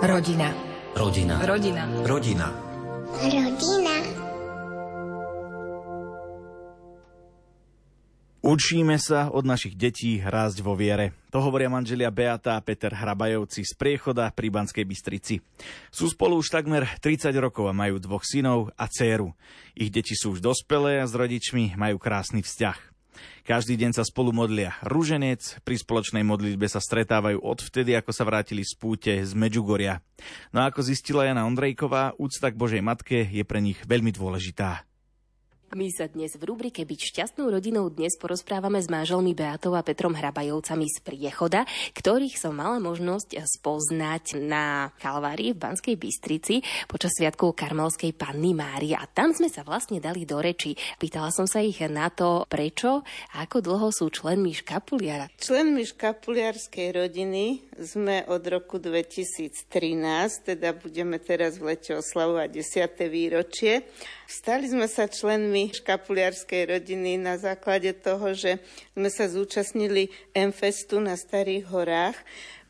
Rodina. Rodina. Rodina. Rodina. Rodina. Učíme sa od našich detí rásť vo viere. To hovoria manželia Beata a Peter Hrabajovci z Priechoda pri Banskej Bystrici. Sú spolu už takmer 30 rokov a majú dvoch synov a dceru. Ich deti sú už dospelé a s rodičmi majú krásny vzťah. Každý deň sa spolu modlia rúženec, pri spoločnej modlitbe sa stretávajú odvtedy, ako sa vrátili z púte z Medžugoria. No a ako zistila Jana Ondrejková, úcta k Božej Matke je pre nich veľmi dôležitá. My sa dnes v rubrike Byť šťastnou rodinou dnes porozprávame s manželmi Beatou a Petrom Hrabajovcami z Priechoda, ktorých som mala možnosť spoznať na Kalvárii v Banskej Bystrici počas sviatkov Karmelskej Panny Márie. A tam sme sa vlastne dali do reči. Pýtala som sa ich na to, prečo a ako dlho sú členmi škapuliara. Členmi škapuliarskej rodiny sme od roku 2013, teda budeme teraz v lete oslavovať 10. výročie. Stali sme sa členmi škapuliarskej rodiny na základe toho, že sme sa zúčastnili M-festu na Starých horách,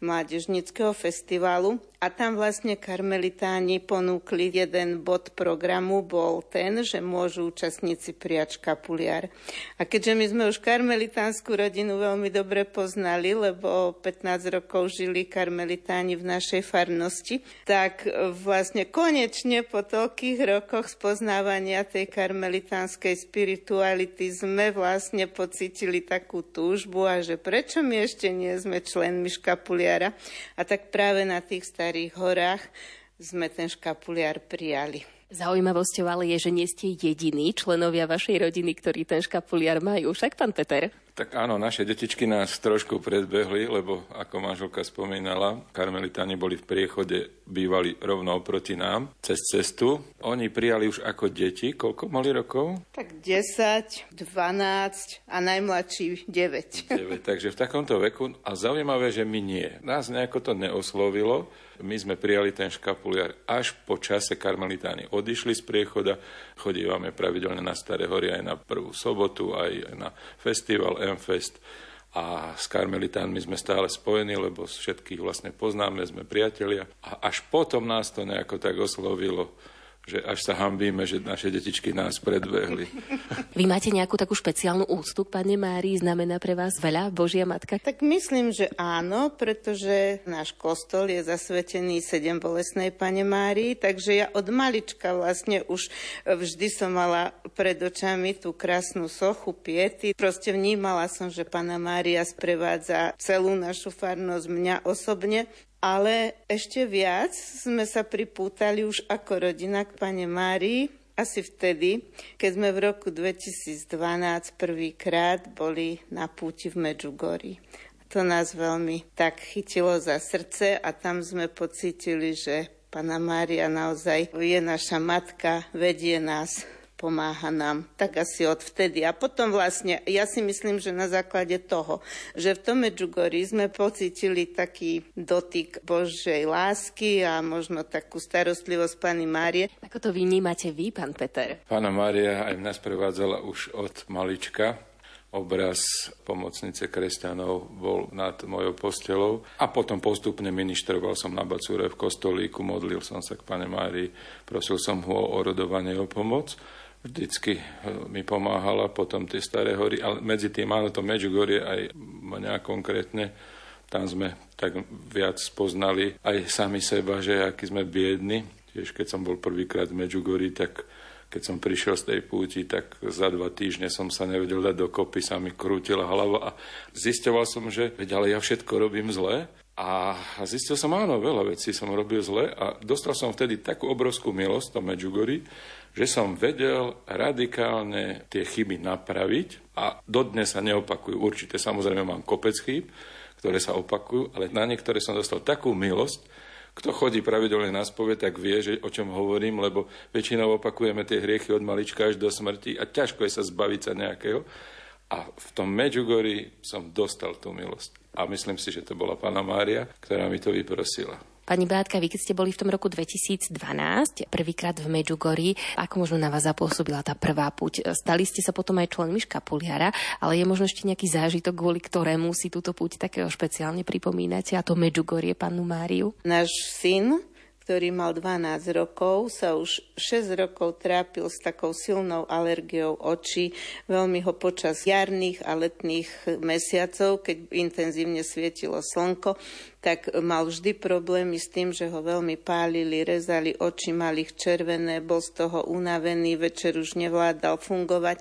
mládežnického festivalu a tam vlastne karmelitáni ponúkli jeden bod programu, bol ten, že môžu účastníci prijať škapuliar. A keďže my sme už karmelitánsku rodinu veľmi dobre poznali, lebo 15 rokov žili karmelitáni v našej farnosti, tak vlastne konečne po toľkých rokoch spoznávania tej karmelitánskej spirituality sme vlastne pocítili takú túžbu a že prečo my ešte nie sme členmi škapuliara. A tak práve na tých starých horách sme ten škapuliar prijali. Zaujímavosťou ale je, že nie ste jediní členovia vašej rodiny, ktorí ten škapuliar majú. Však, pán Peter? Tak áno, naše detičky nás trošku predbehli, lebo ako manželka spomínala, karmelitáni boli v priechode, bývali rovno oproti nám, cez cestu. Oni prijali už ako deti, koľko mali rokov? Tak 10, 12 a najmladší 9. 9, takže v takomto veku. A zaujímavé, že my nie. Nás nejako to neoslovilo, my sme prijali ten škapuliar až po čase karmelitáni odišli z priechoda. Chodívame pravidelne na Staré hory aj na prvú sobotu, aj na festival M-Fest a s karmelitánmi sme stále spojení, lebo všetkých vlastne poznáme, sme priatelia. A až potom nás to nejako tak oslovilo, že až sa hambíme, že naše detičky nás predbehli. Vy máte nejakú takú špeciálnu úctu k Pane Márii? Znamená pre vás veľa Božia Matka? Tak myslím, že áno, pretože náš kostol je zasvetený sedem bolesnej Pane Márii, takže ja od malička vlastne už vždy som mala pred očami tú krásnu sochu piety. Proste vnímala som, že Pana Mária sprevádza celú našu farnosť, mňa osobne. Ale ešte viac sme sa pripútali už ako rodina k Pane Márii, asi vtedy, keď sme v roku 2012 prvýkrát boli na púti v Medžugori. To nás veľmi tak chytilo za srdce a tam sme pocítili, že Pana Mária naozaj je naša matka, vedie nás pomáha nám. Tak asi od vtedy. A potom vlastne, ja si myslím, že na základe toho, že v tom Medjugorji sme pocítili taký dotyk Božej lásky a možno takú starostlivosť Pani Márie. Ako to vnímate vy, pán Peter? Pána Mária aj mňa sprevádzala už od malička obraz pomocnice kresťanov bol nad mojou postelou a potom postupne ministroval som na Bacúre v kostolíku, modlil som sa k Pane Márii, prosil som ho o orodovanie o pomoc vždycky eh, mi pomáhala, potom tie staré hory, ale medzi tým áno, to Medjugorje aj mňa konkrétne, tam sme tak viac spoznali aj sami seba, že aký sme biedni. Tiež keď som bol prvýkrát v Medjugorji, tak keď som prišiel z tej púti, tak za dva týždne som sa nevedel dať dokopy, sa mi krútila hlava a zistoval som, že veď, ale ja všetko robím zle. A zistil som, áno, veľa vecí som robil zle a dostal som vtedy takú obrovskú milosť v tom Medjugorji, že som vedel radikálne tie chyby napraviť a dodnes sa neopakujú. Určite samozrejme mám kopec chýb, ktoré sa opakujú, ale na niektoré som dostal takú milosť, kto chodí pravidelne na spovie, tak vie, že, o čom hovorím, lebo väčšinou opakujeme tie hriechy od malička až do smrti a ťažko je sa zbaviť sa nejakého. A v tom Medjugorji som dostal tú milosť. A myslím si, že to bola Pána Mária, ktorá mi to vyprosila. Pani Beatka, vy keď ste boli v tom roku 2012, prvýkrát v Medjugorji, ako možno na vás zapôsobila tá prvá puť? Stali ste sa potom aj členmi škapuliara, ale je možno ešte nejaký zážitok, kvôli ktorému si túto puť takého špeciálne pripomínate, a to Medjugorje, pannu Máriu? Náš syn ktorý mal 12 rokov, sa už 6 rokov trápil s takou silnou alergiou očí. Veľmi ho počas jarných a letných mesiacov, keď intenzívne svietilo slnko, tak mal vždy problémy s tým, že ho veľmi pálili, rezali oči, mali ich červené, bol z toho unavený, večer už nevládal fungovať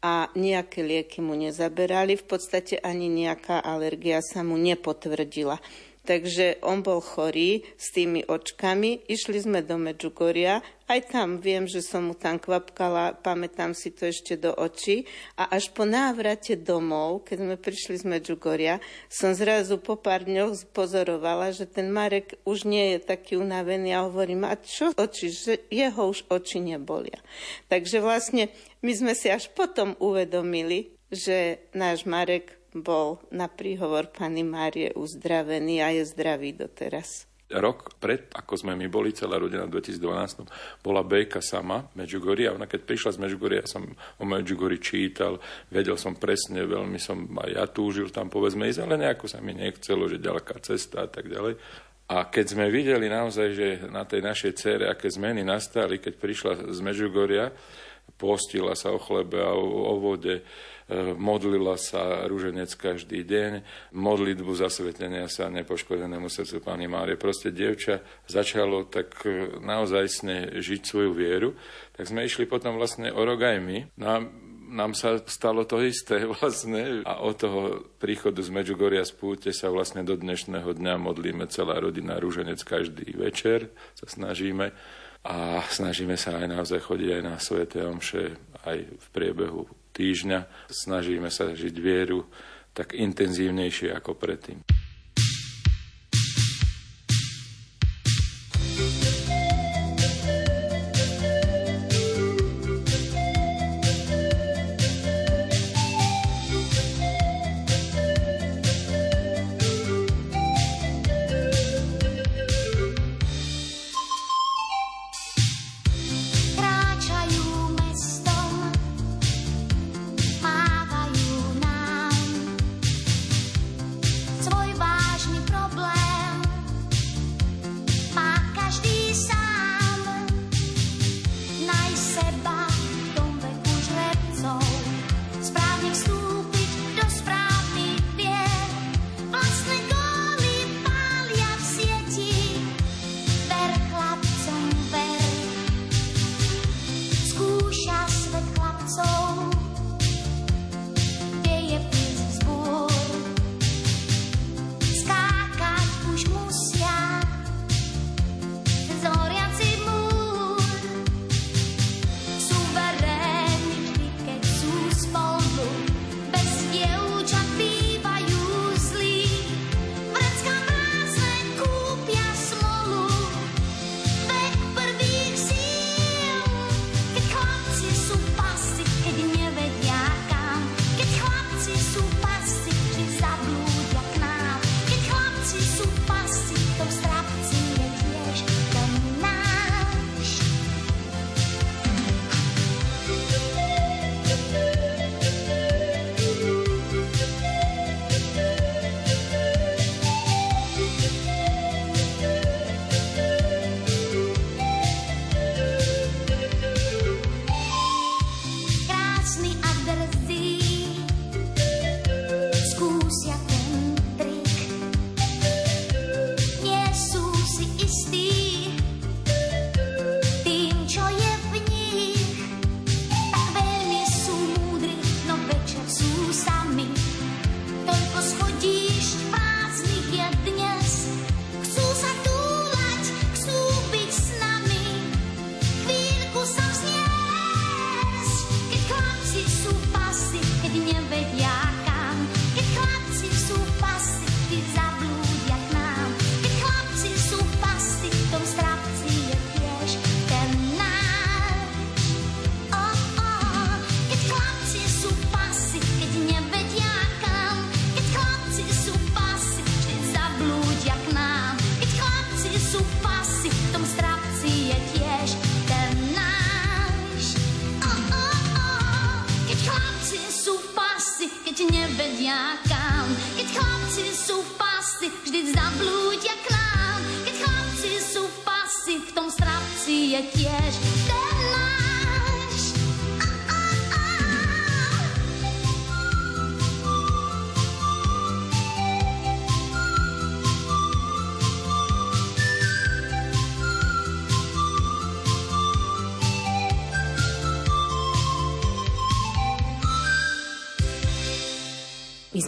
a nejaké lieky mu nezaberali. V podstate ani nejaká alergia sa mu nepotvrdila. Takže on bol chorý s tými očkami. Išli sme do Medžugoria. Aj tam viem, že som mu tam kvapkala, pamätám si to ešte do očí. A až po návrate domov, keď sme prišli z Medžugoria, som zrazu po pár dňoch pozorovala, že ten Marek už nie je taký unavený a hovorím, a čo oči, že jeho už oči nebolia. Takže vlastne my sme si až potom uvedomili, že náš Marek bol na príhovor pani Márie uzdravený a je zdravý doteraz. Rok pred, ako sme my boli, celá rodina v 2012, bola Bejka sama v Medjugorji a ona keď prišla z Medjugorji, ja som o Medjugorji čítal, vedel som presne, veľmi som aj ja túžil tam povedzme ísť, ale nejako sa mi nechcelo, že ďaleká cesta a tak ďalej. A keď sme videli naozaj, že na tej našej cére, aké zmeny nastali, keď prišla z Medjugorja, postila sa o chlebe a o, o vode, modlila sa rúženec každý deň, modlitbu zasvetenia sa nepoškodenému srdcu Pani Márie. Proste dievča začalo tak e, naozaj žiť svoju vieru, tak sme išli potom vlastne o rok aj my. No a nám sa stalo to isté vlastne a od toho príchodu z Medžugoria z púte sa vlastne do dnešného dňa modlíme celá rodina rúženec každý večer, sa snažíme a snažíme sa aj naozaj chodiť aj na Svete Omše aj v priebehu týždňa. Snažíme sa žiť vieru tak intenzívnejšie ako predtým.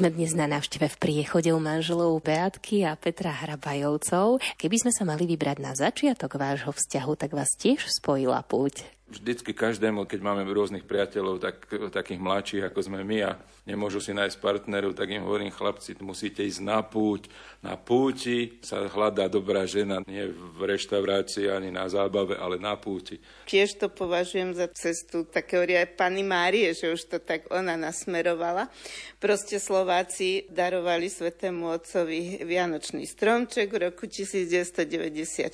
Sme dnes na návšteve v priechode u manželov Beatky a Petra Hrabajovcov. Keby sme sa mali vybrať na začiatok vášho vzťahu, tak vás tiež spojila púť. Vždycky každému, keď máme rôznych priateľov, tak, takých mladších ako sme my a nemôžu si nájsť partnerov, tak im hovorím, chlapci, musíte ísť na púť. Na púti sa hľadá dobrá žena, nie v reštaurácii ani na zábave, ale na púti. Tiež to považujem za cestu také aj pani Márie, že už to tak ona nasmerovala. Proste Slováci darovali svetému otcovi Vianočný stromček v roku 1994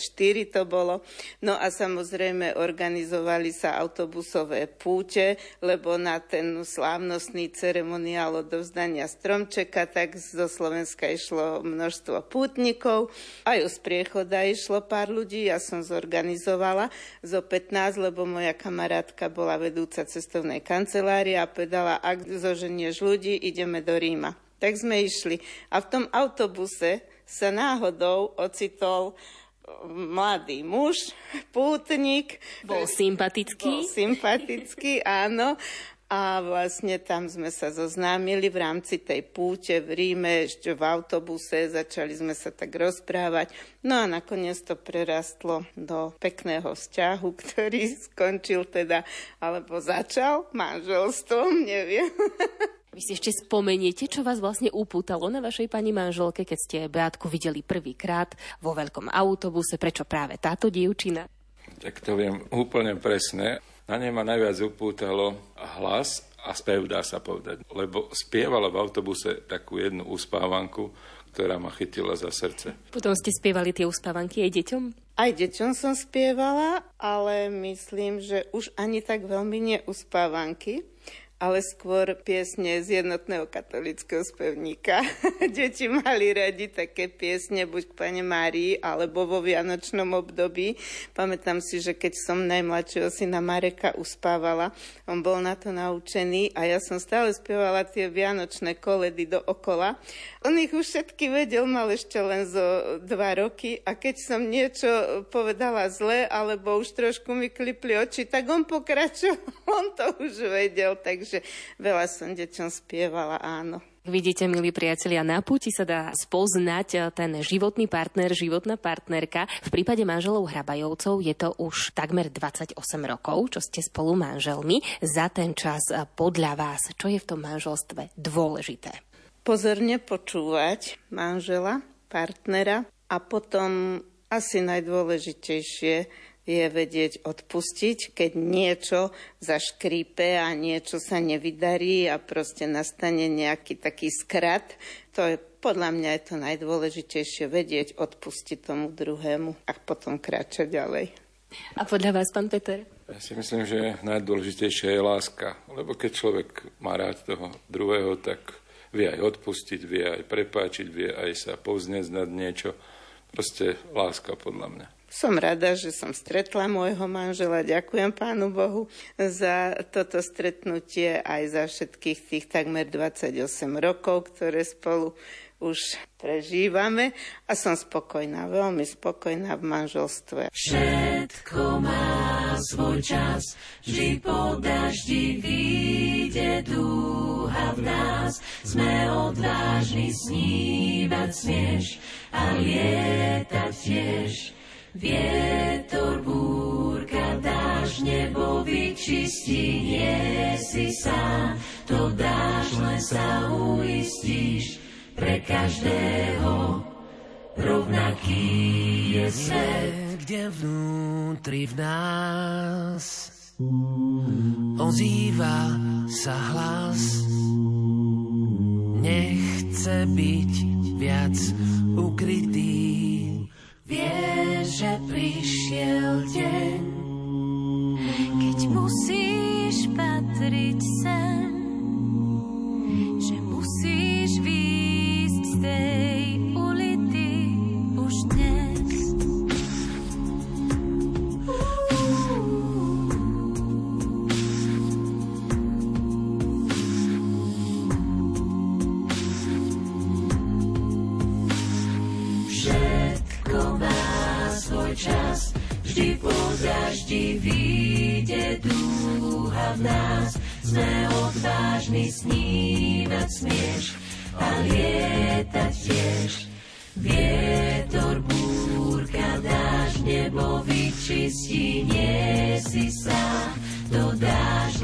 to bolo. No a samozrejme organizovali sa autobusové púte, lebo na ten slávnostný ceremoniál odovzdania stromčeka, tak zo Slovenska išlo množstvo pútnikov. Aj z priechoda išlo pár ľudí, ja som zorganizovala zo 15, lebo moja kamarátka bola vedúca cestovnej kancelárie a povedala, ak zoženieš ľudí, ideme do Ríma. Tak sme išli. A v tom autobuse sa náhodou ocitol mladý muž, pútnik. Bol sympatický. Bol sympatický, áno. A vlastne tam sme sa zoznámili v rámci tej púte v Ríme, ešte v autobuse, začali sme sa tak rozprávať. No a nakoniec to prerastlo do pekného vzťahu, ktorý skončil teda, alebo začal manželstvom, neviem. Vy si ešte spomeniete, čo vás vlastne upútalo na vašej pani manželke, keď ste Beatku videli prvýkrát vo veľkom autobuse. Prečo práve táto dievčina? Tak to viem úplne presne. Na nej ma najviac upútalo hlas a spev, dá sa povedať. Lebo spievala v autobuse takú jednu uspávanku, ktorá ma chytila za srdce. Potom ste spievali tie uspávanky aj deťom? Aj deťom som spievala, ale myslím, že už ani tak veľmi neuspávanky ale skôr piesne z jednotného katolického spevníka. Deti mali radi také piesne buď k Pane Márii, alebo vo Vianočnom období. Pamätám si, že keď som najmladšieho syna Mareka uspávala, on bol na to naučený a ja som stále spievala tie Vianočné koledy do okola. On ich už všetky vedel, mal ešte len zo dva roky a keď som niečo povedala zle, alebo už trošku mi klipli oči, tak on pokračoval, on to už vedel, takže takže veľa som deťom spievala, áno. Vidíte, milí priatelia, na púti sa dá spoznať eh, ten životný partner, životná partnerka. V prípade manželov Hrabajovcov je to už takmer 28 rokov, čo ste spolu manželmi. Za ten čas eh, podľa vás, čo je v tom manželstve dôležité? Pozorne počúvať manžela, partnera a potom asi najdôležitejšie je vedieť odpustiť, keď niečo zaškrípe a niečo sa nevydarí a proste nastane nejaký taký skrat. To je podľa mňa je to najdôležitejšie vedieť odpustiť tomu druhému a potom kráčať ďalej. A podľa vás, pán Peter? Ja si myslím, že najdôležitejšia je láska. Lebo keď človek má rád toho druhého, tak vie aj odpustiť, vie aj prepáčiť, vie aj sa povznieť nad niečo. Proste láska podľa mňa. Som rada, že som stretla môjho manžela. Ďakujem Pánu Bohu za toto stretnutie aj za všetkých tých takmer 28 rokov, ktoré spolu už prežívame a som spokojná, veľmi spokojná v manželstve. Všetko má svoj čas, vždy po daždi vyjde dúha v nás. Sme odvážni snívať smieš a lietať tiež. Vietor, búrka, dáš nebo vyčistí, nie si sám, to dáš, len sa uistíš, pre každého. Rovnaký je svet. Kde vnútri v nás ozýva sa hlas, nechce byť viac ukrytý Vieš, že prišiel deň, keď musíš patriť sem, vyčistí, nie si sám. To dáš,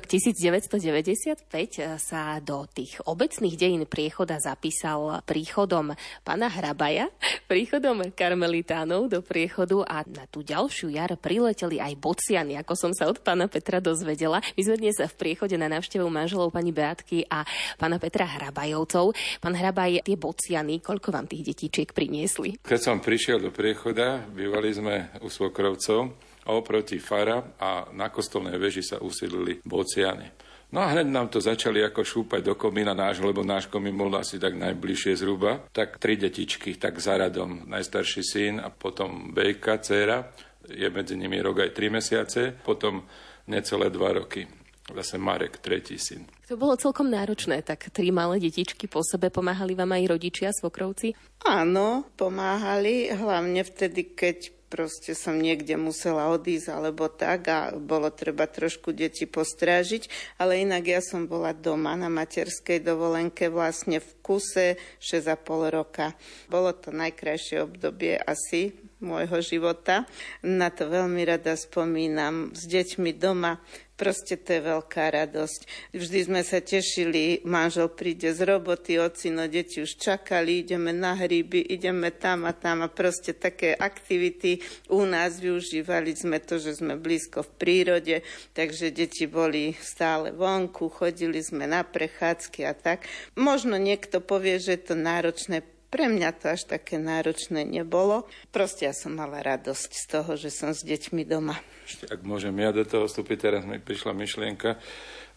Rok 1995 sa do tých obecných dejín priechoda zapísal príchodom pana Hrabaja, príchodom karmelitánov do priechodu a na tú ďalšiu jar prileteli aj bociany, ako som sa od pána Petra dozvedela. My sme dnes v priechode na návštevu manželov pani Beatky a pána Petra Hrabajovcov. Pán Hrabaj, tie bociany, koľko vám tých detíčiek priniesli? Keď som prišiel do priechoda, bývali sme u svokrovcov a oproti fara a na kostolnej veži sa usídlili bociany. No a hneď nám to začali ako šúpať do komína nášho, lebo náš komín bol asi tak najbližšie zhruba. Tak tri detičky, tak za radom. Najstarší syn a potom Bejka, dcéra, je medzi nimi rok aj tri mesiace, potom necelé dva roky. Zase Marek, tretí syn. To bolo celkom náročné, tak tri malé detičky po sebe pomáhali vám aj rodičia, svokrovci? Áno, pomáhali, hlavne vtedy, keď proste som niekde musela odísť alebo tak a bolo treba trošku deti postrážiť, ale inak ja som bola doma na materskej dovolenke vlastne v kuse 6,5 roka. Bolo to najkrajšie obdobie asi môjho života. Na to veľmi rada spomínam s deťmi doma. Proste to je veľká radosť. Vždy sme sa tešili, manžel príde z roboty, ocino, deti už čakali, ideme na hríby, ideme tam a tam a proste také aktivity u nás využívali sme to, že sme blízko v prírode, takže deti boli stále vonku, chodili sme na prechádzky a tak. Možno niekto povie, že je to náročné pre mňa to až také náročné nebolo. Proste ja som mala radosť z toho, že som s deťmi doma. Ešte, ak môžem ja do toho vstúpiť, teraz mi prišla myšlienka.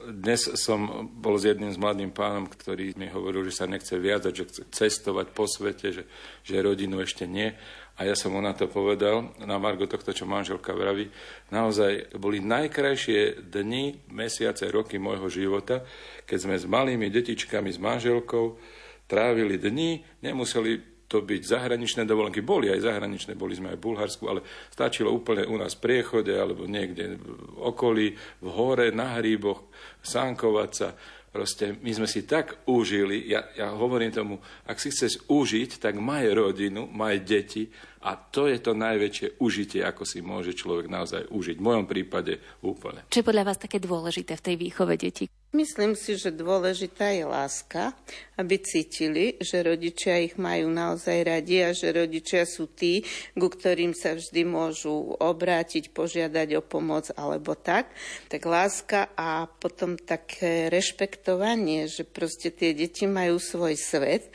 Dnes som bol s jedným s mladým pánom, ktorý mi hovoril, že sa nechce viazať, že chce cestovať po svete, že, že rodinu ešte nie. A ja som mu na to povedal, na Margo tohto, čo manželka vraví, naozaj boli najkrajšie dni, mesiace, roky môjho života, keď sme s malými detičkami, s manželkou trávili dni, nemuseli to byť zahraničné dovolenky. Boli aj zahraničné, boli sme aj v Bulharsku, ale stačilo úplne u nás v priechode alebo niekde v okolí, v hore, na hríboch, sánkovať sa. Proste my sme si tak užili, ja, ja hovorím tomu, ak si chceš užiť, tak maj rodinu, maj deti a to je to najväčšie užitie, ako si môže človek naozaj užiť. V mojom prípade úplne. Čo je podľa vás také dôležité v tej výchove detí? Myslím si, že dôležitá je láska, aby cítili, že rodičia ich majú naozaj radi a že rodičia sú tí, ku ktorým sa vždy môžu obrátiť, požiadať o pomoc alebo tak. Tak láska a potom také rešpektovanie, že proste tie deti majú svoj svet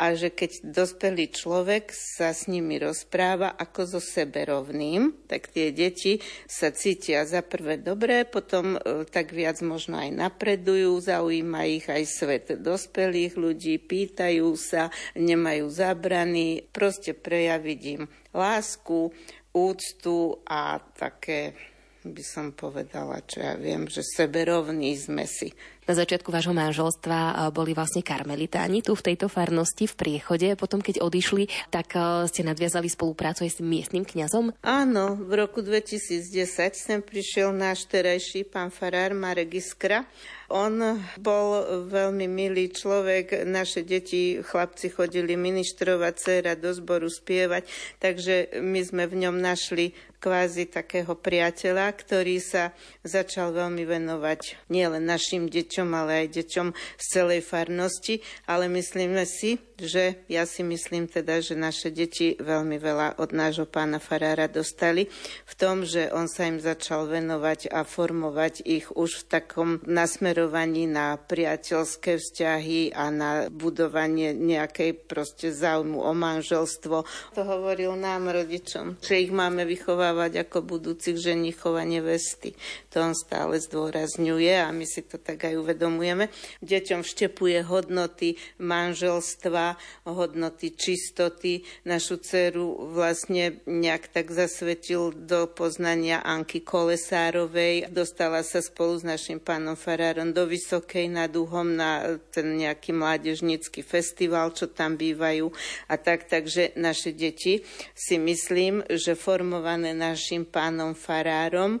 a že keď dospelý človek sa s nimi rozpráva ako so seberovným, tak tie deti sa cítia za prvé dobré, potom e, tak viac možno aj napredujú, zaujíma ich aj svet dospelých ľudí, pýtajú sa, nemajú zábrany, proste prejaviť im lásku, úctu a také by som povedala, čo ja viem, že seberovní sme si. Na začiatku vášho manželstva boli vlastne karmelitáni tu v tejto farnosti v priechode. Potom, keď odišli, tak ste nadviazali spoluprácu aj s miestnym kňazom? Áno, v roku 2010 sem prišiel náš terajší pán farár Marek Iskra on bol veľmi milý človek. Naše deti, chlapci chodili ministrovať, dcera do zboru spievať, takže my sme v ňom našli kvázi takého priateľa, ktorý sa začal veľmi venovať nielen našim deťom, ale aj deťom z celej farnosti. Ale myslíme si, že ja si myslím teda, že naše deti veľmi veľa od nášho pána Farára dostali v tom, že on sa im začal venovať a formovať ich už v takom nasmerovaní na priateľské vzťahy a na budovanie nejakej proste záujmu o manželstvo. To hovoril nám rodičom, že ich máme vychovávať ako budúcich ženichov a nevesty. To on stále zdôrazňuje a my si to tak aj uvedomujeme. Deťom vštepuje hodnoty manželstva, hodnoty čistoty. Našu dceru vlastne nejak tak zasvetil do poznania Anky Kolesárovej. Dostala sa spolu s našim pánom Farárom do Vysokej nad Uhom na ten nejaký mládežnícky festival, čo tam bývajú a tak. Takže naše deti si myslím, že formované našim pánom Farárom e,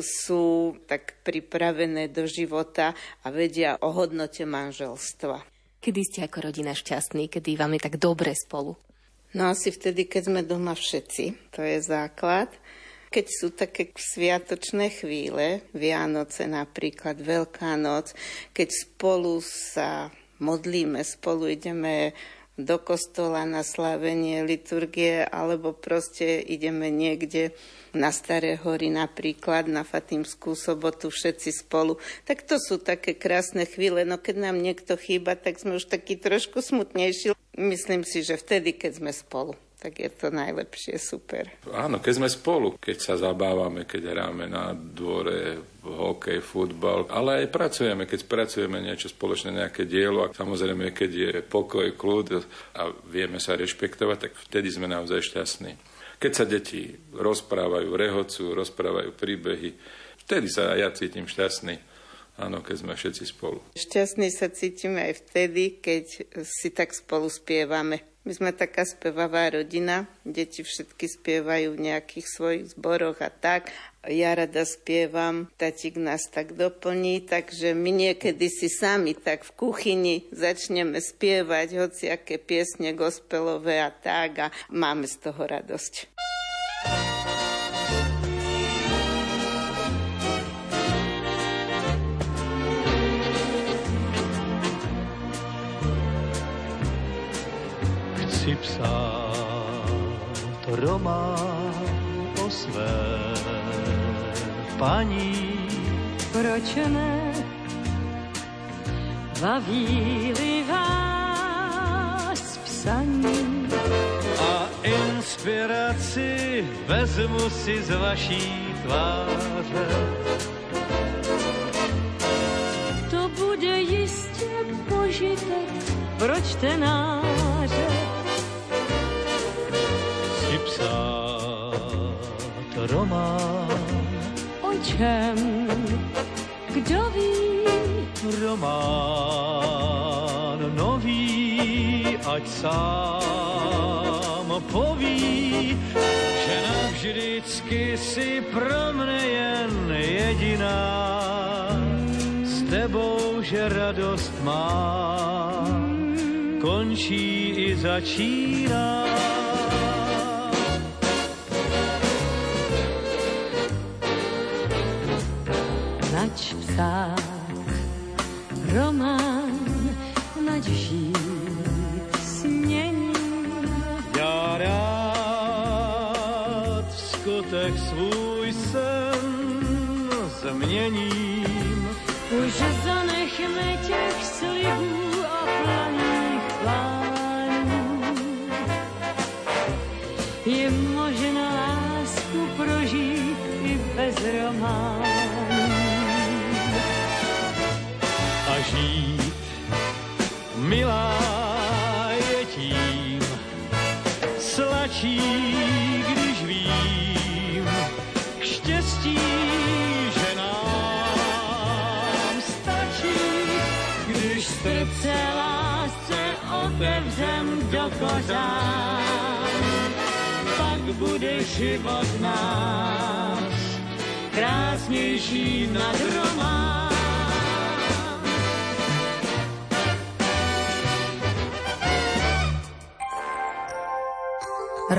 sú tak pripravené do života a vedia o hodnote manželstva. Kedy ste ako rodina šťastní, kedy vám je tak dobre spolu? No asi vtedy, keď sme doma všetci, to je základ. Keď sú také sviatočné chvíle, Vianoce napríklad, Veľká noc, keď spolu sa modlíme, spolu ideme do kostola na slávenie liturgie, alebo proste ideme niekde na Staré hory napríklad, na Fatimskú sobotu všetci spolu. Tak to sú také krásne chvíle, no keď nám niekto chýba, tak sme už takí trošku smutnejší. Myslím si, že vtedy, keď sme spolu tak je to najlepšie, super. Áno, keď sme spolu, keď sa zabávame, keď hráme na dvore, hokej, futbal, ale aj pracujeme, keď pracujeme niečo spoločné, nejaké dielo a samozrejme, keď je pokoj, kľud a vieme sa rešpektovať, tak vtedy sme naozaj šťastní. Keď sa deti rozprávajú, rehocú, rozprávajú príbehy, vtedy sa ja cítim šťastný. Áno, keď sme všetci spolu. Šťastný sa cítime aj vtedy, keď si tak spolu spievame. My sme taká spevavá rodina, deti všetky spievajú v nejakých svojich zboroch a tak. Ja rada spievam, tatík nás tak doplní, takže my niekedy si sami tak v kuchyni začneme spievať hociaké piesne gospelové a tak a máme z toho radosť. Si psát román o své paní. Proč ne? Baví-li vás psaní. A inspiraci vezmu si z vaší tváře. To bude jistě požitek pro čtenáře román. O čem? Kdo ví? Román nový, ať sám poví, že navždycky si pro mne jen jediná. S tebou, že radost má, končí i začíná. Psát román, nač žít smění. Já rád skutek svůj sen změním. Už zanechme těch slibů a planých plání. je možno lásku prožít i bez románů. Žít, milá, je tím sladší, když vím k štěstí, že nám stačí, Když srdce lásce otevřem do kořán, pak bude život náš krásnější nad román.